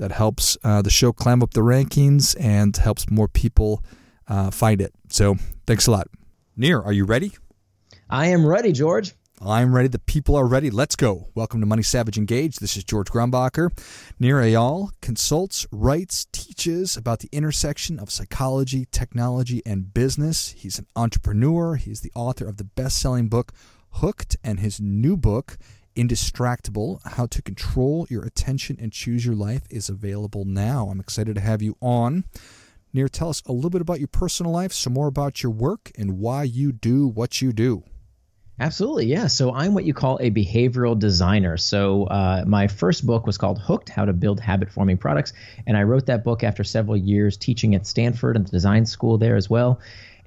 That helps uh, the show climb up the rankings and helps more people uh, find it. So thanks a lot. Nir, are you ready? I am ready, George. I'm ready. The people are ready. Let's go. Welcome to Money Savage Engage. This is George Grumbacher. Nir Eyal consults, writes, teaches about the intersection of psychology, technology, and business. He's an entrepreneur. He's the author of the best selling book, Hooked, and his new book, Indistractable How to Control Your Attention and Choose Your Life, is available now. I'm excited to have you on. Nir, tell us a little bit about your personal life, some more about your work, and why you do what you do. Absolutely, yeah. So I'm what you call a behavioral designer. So uh, my first book was called Hooked: How to Build Habit-Forming Products, and I wrote that book after several years teaching at Stanford and the design school there as well.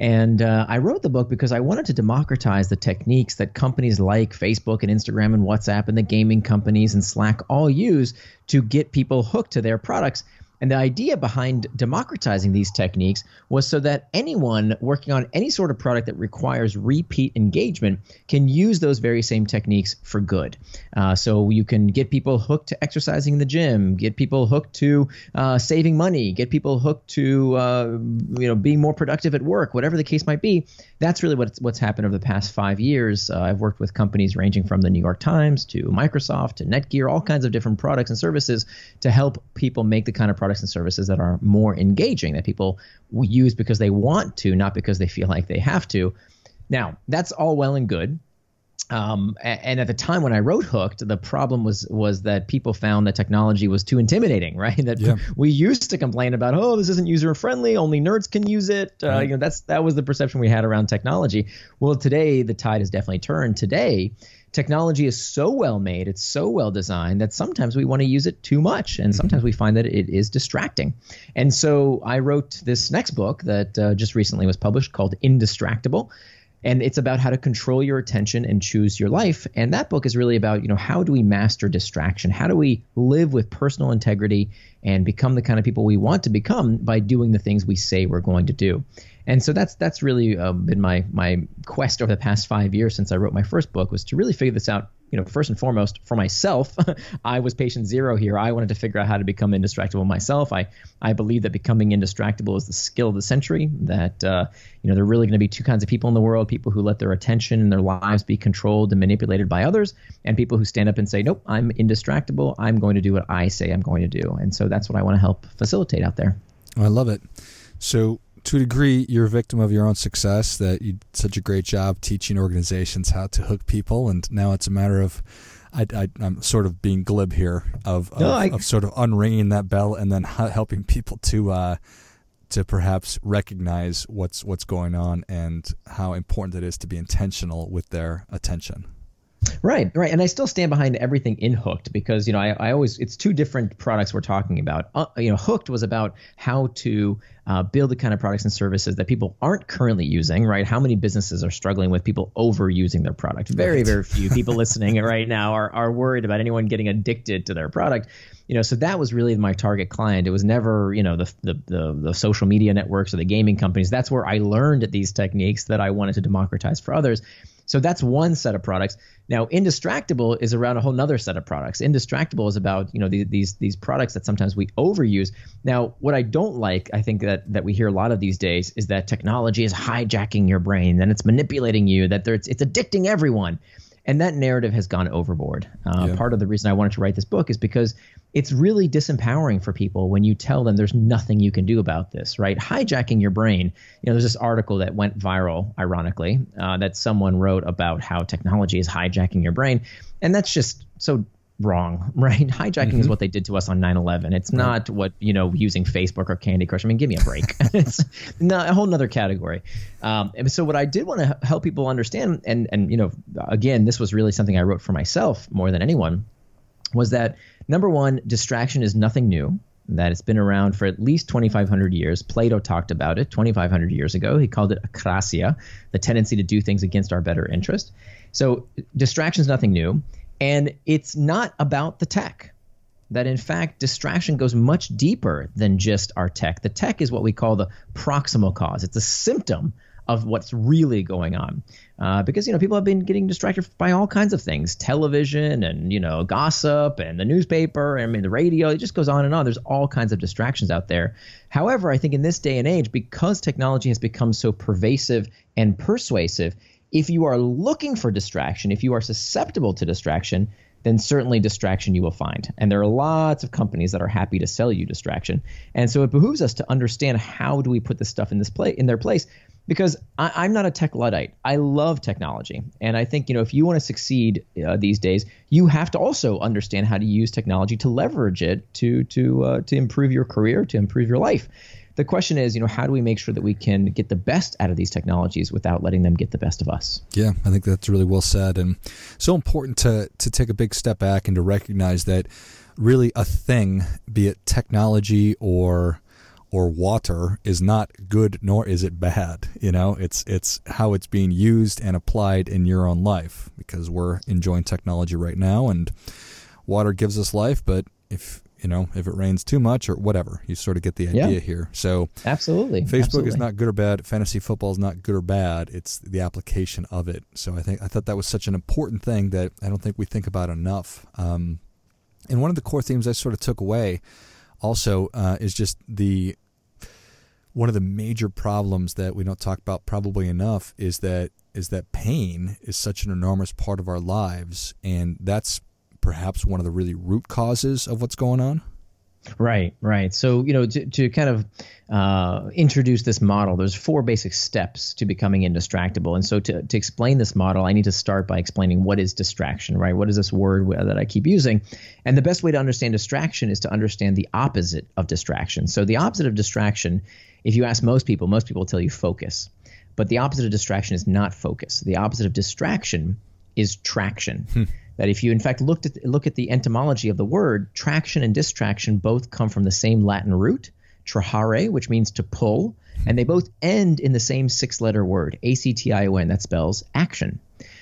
And uh, I wrote the book because I wanted to democratize the techniques that companies like Facebook and Instagram and WhatsApp and the gaming companies and Slack all use to get people hooked to their products and the idea behind democratizing these techniques was so that anyone working on any sort of product that requires repeat engagement can use those very same techniques for good. Uh, so you can get people hooked to exercising in the gym, get people hooked to uh, saving money, get people hooked to uh, you know being more productive at work, whatever the case might be. That's really what's what's happened over the past five years. Uh, I've worked with companies ranging from the New York Times to Microsoft to Netgear, all kinds of different products and services to help people make the kind of products products and services that are more engaging that people use because they want to, not because they feel like they have to. Now, that's all well and good. Um, and at the time when I wrote Hooked, the problem was was that people found that technology was too intimidating, right? That yeah. we used to complain about, oh, this isn't user friendly, only nerds can use it. Uh, You know, that's that was the perception we had around technology. Well, today the tide has definitely turned. Today, technology is so well made, it's so well designed that sometimes we want to use it too much, and mm-hmm. sometimes we find that it is distracting. And so I wrote this next book that uh, just recently was published called Indistractable. And it's about how to control your attention and choose your life. And that book is really about, you know, how do we master distraction? How do we live with personal integrity and become the kind of people we want to become by doing the things we say we're going to do? And so that's that's really uh, been my my quest over the past five years since I wrote my first book was to really figure this out. You know, first and foremost for myself, I was patient zero here. I wanted to figure out how to become indistractable myself. I I believe that becoming indistractable is the skill of the century. That uh, you know there are really going to be two kinds of people in the world: people who let their attention and their lives be controlled and manipulated by others, and people who stand up and say, "Nope, I'm indistractable. I'm going to do what I say I'm going to do." And so that's what I want to help facilitate out there. I love it. So to a degree, you're a victim of your own success. That you did such a great job teaching organizations how to hook people, and now it's a matter of. I, am sort of being glib here of of, no, I, of, sort of unringing that bell and then helping people to uh, to perhaps recognize what's what's going on and how important it is to be intentional with their attention. Right, right, and I still stand behind everything in Hooked because you know I, I always it's two different products we're talking about. Uh, you know, Hooked was about how to uh, build the kind of products and services that people aren't currently using. Right, how many businesses are struggling with people overusing their product? Very, right. very few people listening right now are are worried about anyone getting addicted to their product. You know, so that was really my target client. It was never you know the the the, the social media networks or the gaming companies. That's where I learned these techniques that I wanted to democratize for others. So that's one set of products. Now, Indistractable is around a whole other set of products. Indistractable is about you know these these these products that sometimes we overuse. Now, what I don't like, I think that that we hear a lot of these days, is that technology is hijacking your brain, and it's manipulating you, that it's it's addicting everyone and that narrative has gone overboard. Uh, yeah. Part of the reason I wanted to write this book is because it's really disempowering for people when you tell them there's nothing you can do about this, right? Hijacking your brain. You know, there's this article that went viral, ironically, uh, that someone wrote about how technology is hijacking your brain, and that's just so wrong, right? Hijacking mm-hmm. is what they did to us on 9/11. It's right. not what you know using Facebook or Candy Crush. I mean, give me a break. it's not a whole nother category. Um, and so what I did want to help people understand, and and you know, again, this was really something I wrote for myself more than anyone, was that number one, distraction is nothing new. that it's been around for at least 2,500 years. Plato talked about it 2,500 years ago. He called it akrasia, the tendency to do things against our better interest. So distraction is nothing new, and it's not about the tech. That in fact, distraction goes much deeper than just our tech. The tech is what we call the proximal cause. It's a symptom of what's really going on. Uh, because you know people have been getting distracted by all kinds of things, television and you know gossip and the newspaper and I mean the radio. It just goes on and on. There's all kinds of distractions out there. However, I think in this day and age, because technology has become so pervasive and persuasive, if you are looking for distraction, if you are susceptible to distraction, then certainly distraction you will find. And there are lots of companies that are happy to sell you distraction. And so it behooves us to understand how do we put this stuff in this play in their place because I, am not a tech luddite. I love technology, and I think you know if you want to succeed uh, these days, you have to also understand how to use technology to leverage it to to uh, to improve your career, to improve your life. The question is, you know, how do we make sure that we can get the best out of these technologies without letting them get the best of us? Yeah, I think that's really well said, and so important to to take a big step back and to recognize that really a thing, be it technology or or water is not good nor is it bad you know it's it's how it's being used and applied in your own life because we're enjoying technology right now and water gives us life but if you know if it rains too much or whatever. You sort of get the idea yeah. here. So absolutely. Facebook absolutely. is not good or bad. Fantasy football is not good or bad. It's the application of it. So i think i thought that was such an important thing that i don't think we think about enough. Um, and one of the core themes i sort of took away also uh, is just the one of the major problems that we don't talk about probably enough is that is that pain is such an enormous part of our lives. And that's perhaps one of the really root causes of what's going on Right, right. So, you know, to, to kind of uh, introduce this model, there's four basic steps to becoming indistractable. And so, to, to explain this model, I need to start by explaining what is distraction, right? What is this word that I keep using? And the best way to understand distraction is to understand the opposite of distraction. So, the opposite of distraction if you ask most people, most people will tell you focus. But the opposite of distraction is not focus. The opposite of distraction is traction. That if you in fact looked at look at the etymology of the word, traction and distraction both come from the same Latin root, trahere, which means to pull, and they both end in the same six-letter word, A C T I O N, that spells action.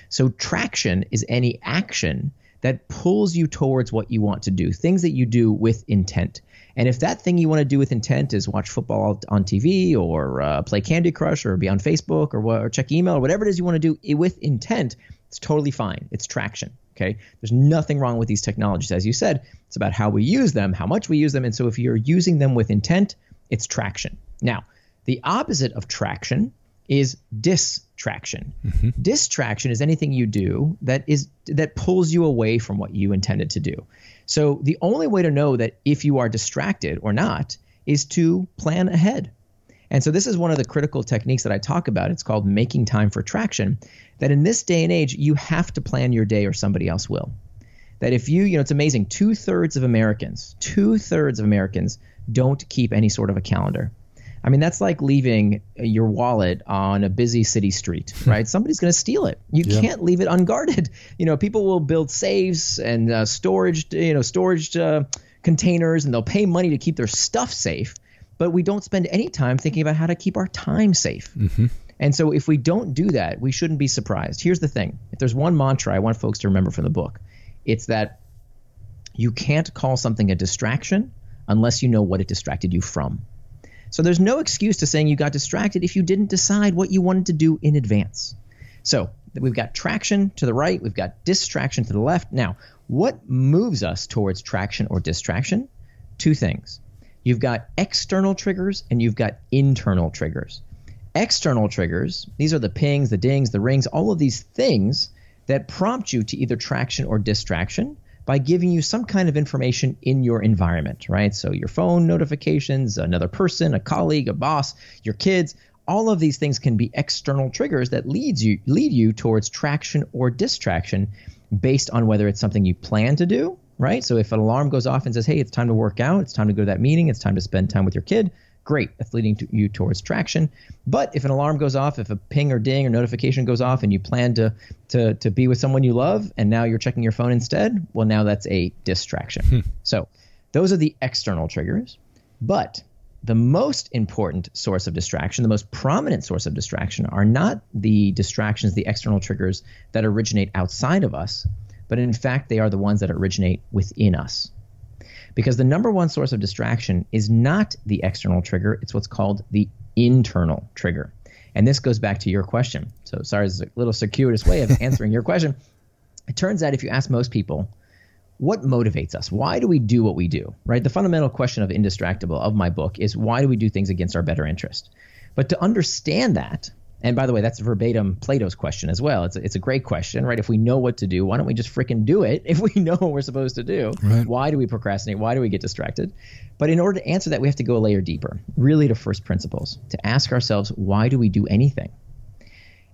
So traction is any action that pulls you towards what you want to do, things that you do with intent. And if that thing you want to do with intent is watch football on TV or uh, play Candy Crush or be on Facebook or, or check email or whatever it is you want to do with intent, it's totally fine. It's traction. Okay. There's nothing wrong with these technologies. As you said, it's about how we use them, how much we use them. And so if you're using them with intent, it's traction. Now, the opposite of traction is distraction. Mm-hmm. Distraction is anything you do that is that pulls you away from what you intended to do. So the only way to know that if you are distracted or not is to plan ahead. And so this is one of the critical techniques that I talk about. It's called making time for traction. That in this day and age, you have to plan your day or somebody else will. That if you, you know, it's amazing. Two thirds of Americans, two thirds of Americans don't keep any sort of a calendar. I mean, that's like leaving your wallet on a busy city street, right? Somebody's going to steal it. You yeah. can't leave it unguarded. You know, people will build safes and uh, storage, you know, storage uh, containers, and they'll pay money to keep their stuff safe. But we don't spend any time thinking about how to keep our time safe. Mm-hmm. And so, if we don't do that, we shouldn't be surprised. Here's the thing: if there's one mantra I want folks to remember from the book, it's that you can't call something a distraction unless you know what it distracted you from. So there's no excuse to saying you got distracted if you didn't decide what you wanted to do in advance. So we've got traction to the right, we've got distraction to the left. Now, what moves us towards traction or distraction? Two things. You've got external triggers and you've got internal triggers. External triggers, these are the pings, the dings, the rings, all of these things that prompt you to either traction or distraction by giving you some kind of information in your environment, right? So your phone notifications, another person, a colleague, a boss, your kids, all of these things can be external triggers that leads you lead you towards traction or distraction based on whether it's something you plan to do, right? So if an alarm goes off and says, "Hey, it's time to work out, it's time to go to that meeting, it's time to spend time with your kid," great. That's leading to you towards traction. But if an alarm goes off, if a ping or ding or notification goes off, and you plan to to to be with someone you love, and now you're checking your phone instead, well, now that's a distraction. Hmm. So Those are the external triggers. But the most important source of distraction, the most prominent source of distraction, are not the distractions, the external triggers that originate outside of us, but in fact, they are the ones that originate within us. Because the number one source of distraction is not the external trigger, it's what's called the internal trigger. And this goes back to your question. So, sorry, it's a little circuitous way of answering your question. It turns out if you ask most people, what motivates us? Why do we do what we do? Right? The fundamental question of Indistractable of my book is why do we do things against our better interest? But to understand that, and by the way, that's verbatim Plato's question as well. It's a, it's a great question, right? If we know what to do, why don't we just freaking do it if we know what we're supposed to do? Right. Why do we procrastinate? Why do we get distracted? But in order to answer that, we have to go a layer deeper, really to first principles, to ask ourselves, why do we do anything?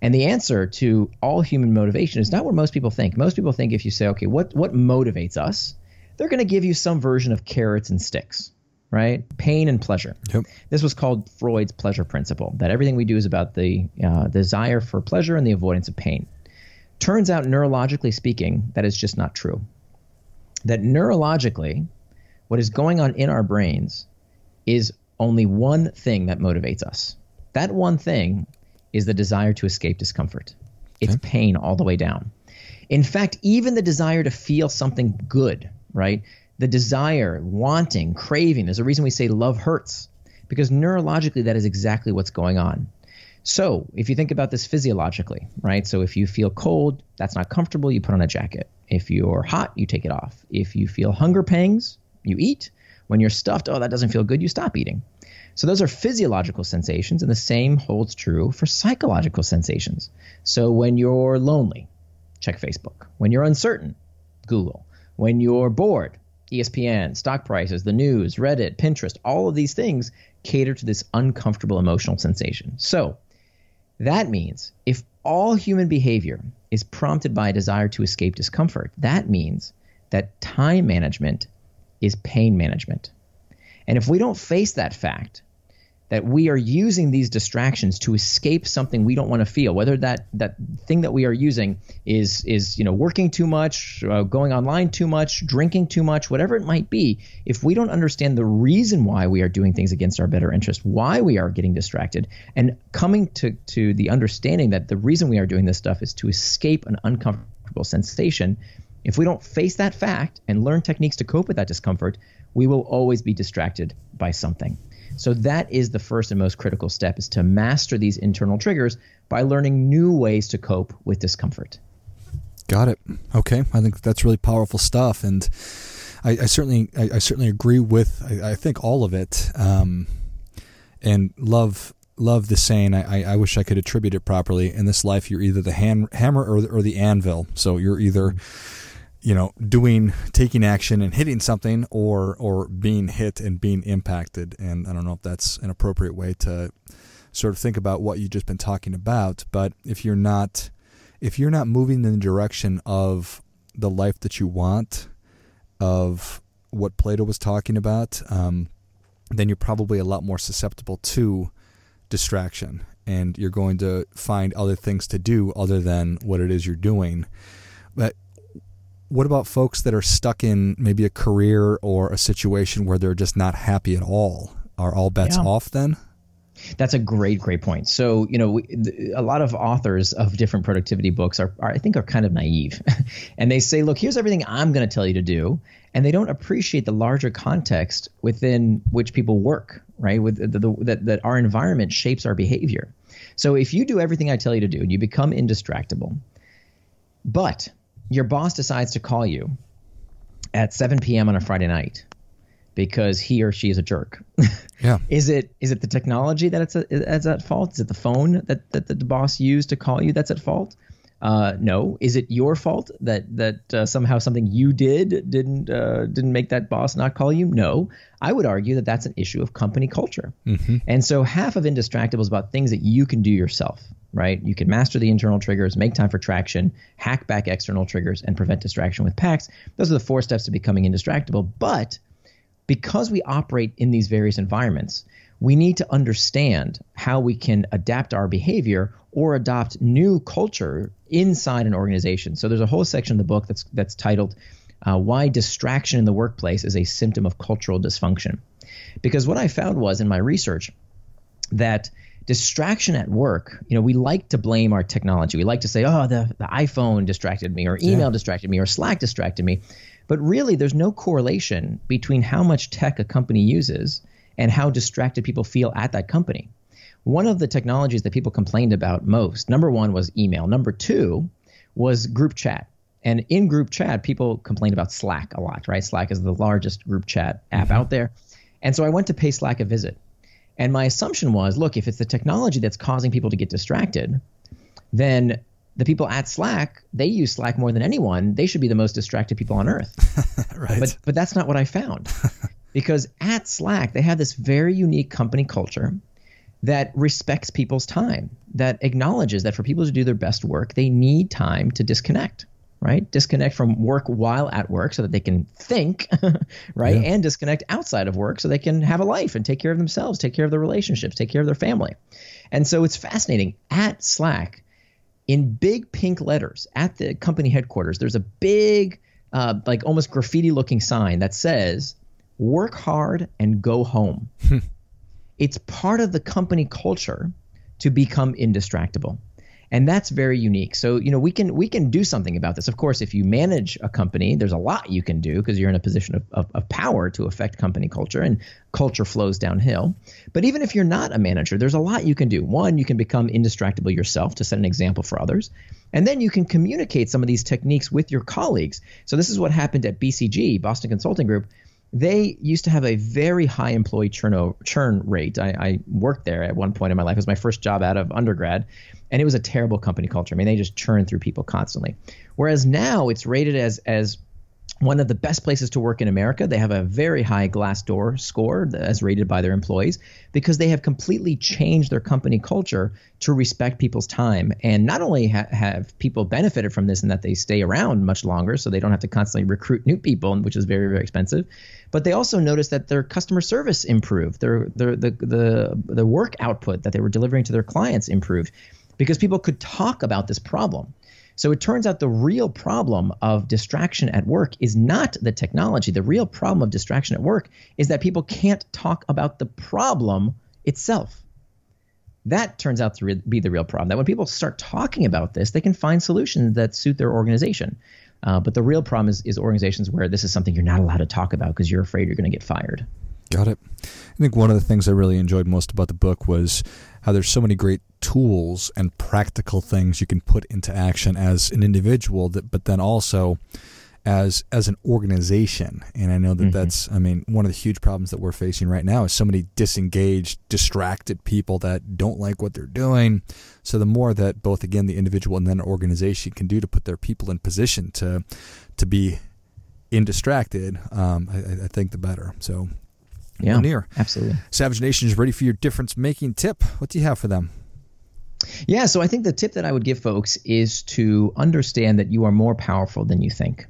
And the answer to all human motivation is not what most people think. Most people think if you say, okay, what, what motivates us? They're going to give you some version of carrots and sticks, right? Pain and pleasure. Yep. This was called Freud's pleasure principle that everything we do is about the uh, desire for pleasure and the avoidance of pain. Turns out, neurologically speaking, that is just not true. That neurologically, what is going on in our brains is only one thing that motivates us. That one thing is the desire to escape discomfort. It's okay. pain all the way down. In fact, even the desire to feel something good, right? The desire, wanting, craving. There's a reason we say love hurts because neurologically that is exactly what's going on. So, if you think about this physiologically, right? So, if you feel cold, that's not comfortable, you put on a jacket. If you're hot, you take it off. If you feel hunger pangs, you eat. When you're stuffed, oh, that doesn't feel good, you stop eating. So those are physiological sensations, and the same holds true for psychological sensations. So when you're lonely, check Facebook. When you're uncertain, Google. When you're bored, ESPN, stock prices, the news, Reddit, Pinterest, all of these things cater to this uncomfortable emotional sensation. So that means if all human behavior is prompted by a desire to escape discomfort, that means that time management is pain management. And if we don't face that fact, that we are using these distractions to escape something we don't want to feel whether that that thing that we are using is is you know working too much uh, going online too much drinking too much whatever it might be if we don't understand the reason why we are doing things against our better interest why we are getting distracted and coming to to the understanding that the reason we are doing this stuff is to escape an uncomfortable sensation if we don't face that fact and learn techniques to cope with that discomfort we will always be distracted by something so that is the first and most critical step is to master these internal triggers by learning new ways to cope with discomfort. Got it. Okay, I think that's really powerful stuff, and I, I certainly, I, I, certainly agree with, I, I think all of it, um, and love, love the saying. I, I wish I could attribute it properly. In this life, you're either the hand, hammer or the, or the anvil. So you're either you know, doing taking action and hitting something or or being hit and being impacted. And I don't know if that's an appropriate way to sort of think about what you've just been talking about. But if you're not if you're not moving in the direction of the life that you want, of what Plato was talking about, um, then you're probably a lot more susceptible to distraction, and you're going to find other things to do other than what it is you're doing. But what about folks that are stuck in maybe a career or a situation where they're just not happy at all? Are all bets yeah. off then? That's a great, great point. So, you know, we, a lot of authors of different productivity books are, are I think, are kind of naive, and they say, "Look, here's everything I'm going to tell you to do," and they don't appreciate the larger context within which people work, right? With the, the, that that our environment shapes our behavior. So, if you do everything I tell you to do, and you become indistractable, but your boss decides to call you at 7 p.m. on a Friday night because he or she is a jerk. Yeah. is it is it the technology that it's a, that's at fault? Is it the phone that, that the boss used to call you that's at fault? Uh, no. Is it your fault that that uh, somehow something you did didn't uh, didn't make that boss not call you? No. I would argue that that's an issue of company culture. Mm-hmm. And so half of Indistractable is about things that you can do yourself right? You can master the internal triggers, make time for traction, hack back external triggers, and prevent distraction with pacts. Those are the four steps to becoming indistractable. But because we operate in these various environments, we need to understand how we can adapt our behavior or adopt new culture inside an organization. So there's a whole section of the book that's that's titled uh, why distraction in the workplace is a symptom of cultural dysfunction. Because what I found was in my research that distraction at work, you know, we like to blame our technology. We like to say, oh, the, the iPhone distracted me, or email yeah. distracted me, or Slack distracted me. But really, there's no correlation between how much tech a company uses and how distracted people feel at that company. One of the technologies that people complained about most, number one was email. Number two was group chat. And in group chat, people complained about Slack a lot, right? Slack is the largest group chat app mm-hmm. out there. And so I went to pay Slack a visit. And my assumption was look, if it's the technology that's causing people to get distracted, then the people at Slack, they use Slack more than anyone. They should be the most distracted people on earth. right. But but that's not what I found. because at Slack, they have this very unique company culture that respects people's time, that acknowledges that for people to do their best work, they need time to disconnect, right? Disconnect from work while at work so that they can think, right? Yeah. And disconnect outside of work so they can have a life and take care of themselves, take care of their relationships, take care of their family. And so it's fascinating. At Slack, in big pink letters at the company headquarters, there's a big, uh, like almost graffiti looking sign that says, work hard and go home. it's part of the company culture to become indistractable. And that's very unique. So you know we can we can do something about this. Of course if you manage a company there's a lot you can do because you're in a position of, of, of, power to affect company culture and culture flows downhill. But even if you're not a manager there's a lot you can do. One you can become indistractable yourself to set an example for others. And then you can communicate some of these techniques with your colleagues. So this is what happened at bcg boston consulting group they used to have a very high employee churn, churn rate. I, I, worked there at one point in my life. It was my first job out of undergrad, and it was a terrible company culture. I mean, they just churn through people constantly. Whereas now it's rated as as one of the best places to work in America. They have a very high Glassdoor score as rated by their employees because they have completely changed their company culture to respect people's time. And not only ha- have people benefited from this in that they stay around much longer, so they don't have to constantly recruit new people, which is very, very expensive, but they also noticed that their customer service improved, their, their the, the, the work output that they were delivering to their clients improved because people could talk about this problem. So it turns out the real problem of distraction at work is not the technology. The real problem of distraction at work is that people can't talk about the problem itself. That turns out to be the real problem. That when people start talking about this, they can find solutions that suit their organization. Uh, but the real problem is, is organizations where this is something you're not allowed to talk about because you're afraid you're going to get fired. Got it. I think one of the things I really enjoyed most about the book was how there's so many great tools and practical things you can put into action as an individual that but then also as as an organization. And i know that mm-hmm. that's i mean one of the huge problems that we're facing right now is so many disengaged distracted people that don't like what they're doing. So the more that both again the individual and then an organization can do to put their people in position to to be indistracted um, I, I think the better. So yeah, Nir. Absolutely. Savage Nation is ready for your difference making tip. What do you have for them? Yeah, so I think the tip that I would give folks is to understand that you are more powerful than you think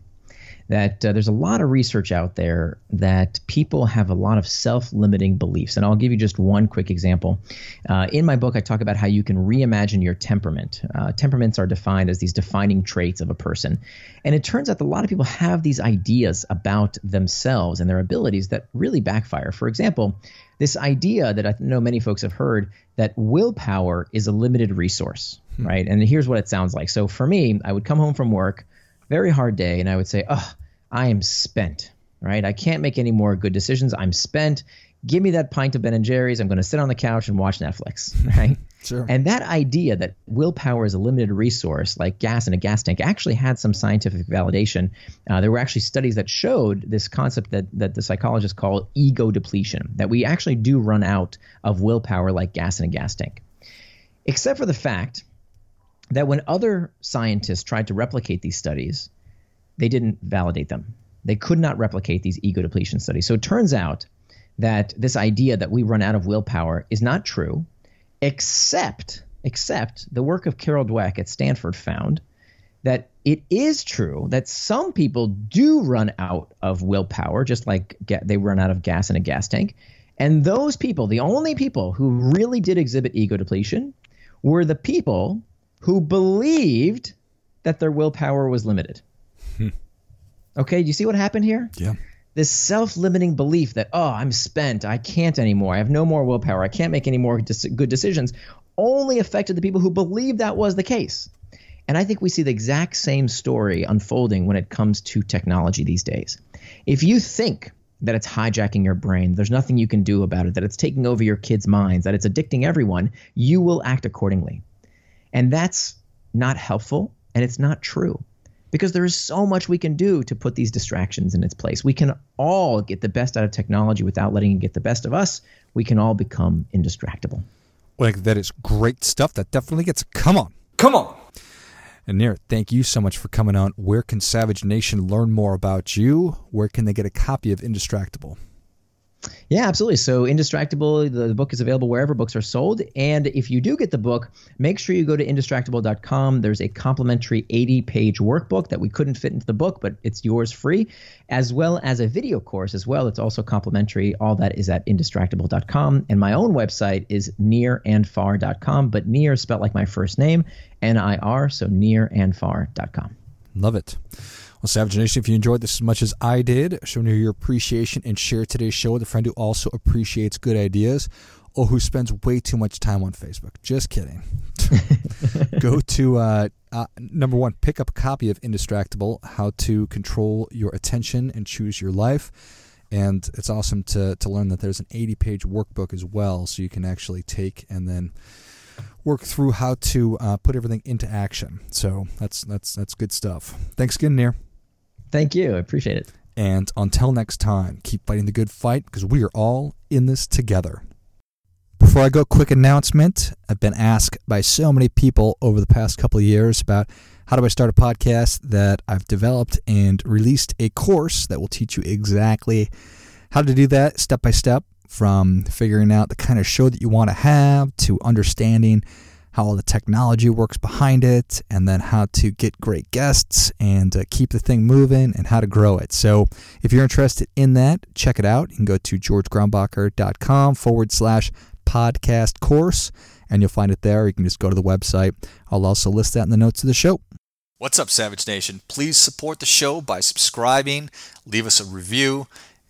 that uh, there's a lot of research out there that people have a lot of self limiting beliefs. And I'll give you just one quick example. Uh, in my book, I talk about how you can reimagine your temperament. Uh, temperaments are defined as these defining traits of a person. And it turns out that a lot of people have these ideas about themselves and their abilities that really backfire. For example, this idea that I know many folks have heard that willpower is a limited resource, hmm. right? And here's what it sounds like. So for me, I would come home from work very hard day, and I would say, "Oh, I am spent." Right? I can't make any more good decisions. I'm spent. Give me that pint of Ben and Jerry's. I'm going to sit on the couch and watch Netflix. Right? sure. And that idea that willpower is a limited resource, like gas in a gas tank, actually had some scientific validation. Uh, there were actually studies that showed this concept that that the psychologists call ego depletion. That we actually do run out of willpower like gas in a gas tank. Except for the fact that when other scientists tried to replicate these studies, they didn't validate them. They could not replicate these ego depletion studies. So it turns out that this idea that we run out of willpower is not true, except except the work of Carol Dweck at Stanford found that it is true that some people do run out of willpower, just like they run out of gas in a gas tank. And those people, the only people who really did exhibit ego depletion, were the people who believed that their willpower was limited. Hmm. Okay, do you see what happened here? Yeah. This self limiting belief that, oh, I'm spent, I can't anymore, I have no more willpower, I can't make any more good decisions, only affected the people who believed that was the case. And I think we see the exact same story unfolding when it comes to technology these days. If you think that it's hijacking your brain, there's nothing you can do about it, that it's taking over your kids' minds, that it's addicting everyone, you will act accordingly. And that's not helpful and it's not true because there is so much we can do to put these distractions in its place. We can all get the best out of technology without letting it get the best of us. We can all become indistractable. Like that is great stuff. That definitely gets come on. Come on. And Nir, thank you so much for coming on. Where can Savage Nation learn more about you? Where can they get a copy of Indistractable? Yeah, absolutely. So, Indistractable, the book is available wherever books are sold. And if you do get the book, make sure you go to indistractable.com. There's a complimentary 80 page workbook that we couldn't fit into the book, but it's yours free, as well as a video course as well. It's also complimentary. All that is at indistractable.com. And my own website is nearandfar.com, but near is spelled like my first name, N I R, so nirandfar.com. Love it. Well, Savage Nation, if you enjoyed this as much as I did, show me your appreciation and share today's show with a friend who also appreciates good ideas or who spends way too much time on Facebook. Just kidding. Go to uh, uh, number one, pick up a copy of Indistractable How to Control Your Attention and Choose Your Life. And it's awesome to, to learn that there's an 80 page workbook as well, so you can actually take and then work through how to uh, put everything into action. So that's that's that's good stuff. Thanks again, Nir. Thank you. I appreciate it. And until next time, keep fighting the good fight because we are all in this together. Before I go, quick announcement. I've been asked by so many people over the past couple of years about how do I start a podcast that I've developed and released a course that will teach you exactly how to do that step by step from figuring out the kind of show that you want to have to understanding how all the technology works behind it, and then how to get great guests and uh, keep the thing moving and how to grow it. So if you're interested in that, check it out. You can go to georgegrumbacher.com forward slash podcast course, and you'll find it there. You can just go to the website. I'll also list that in the notes of the show. What's up, Savage Nation? Please support the show by subscribing, leave us a review,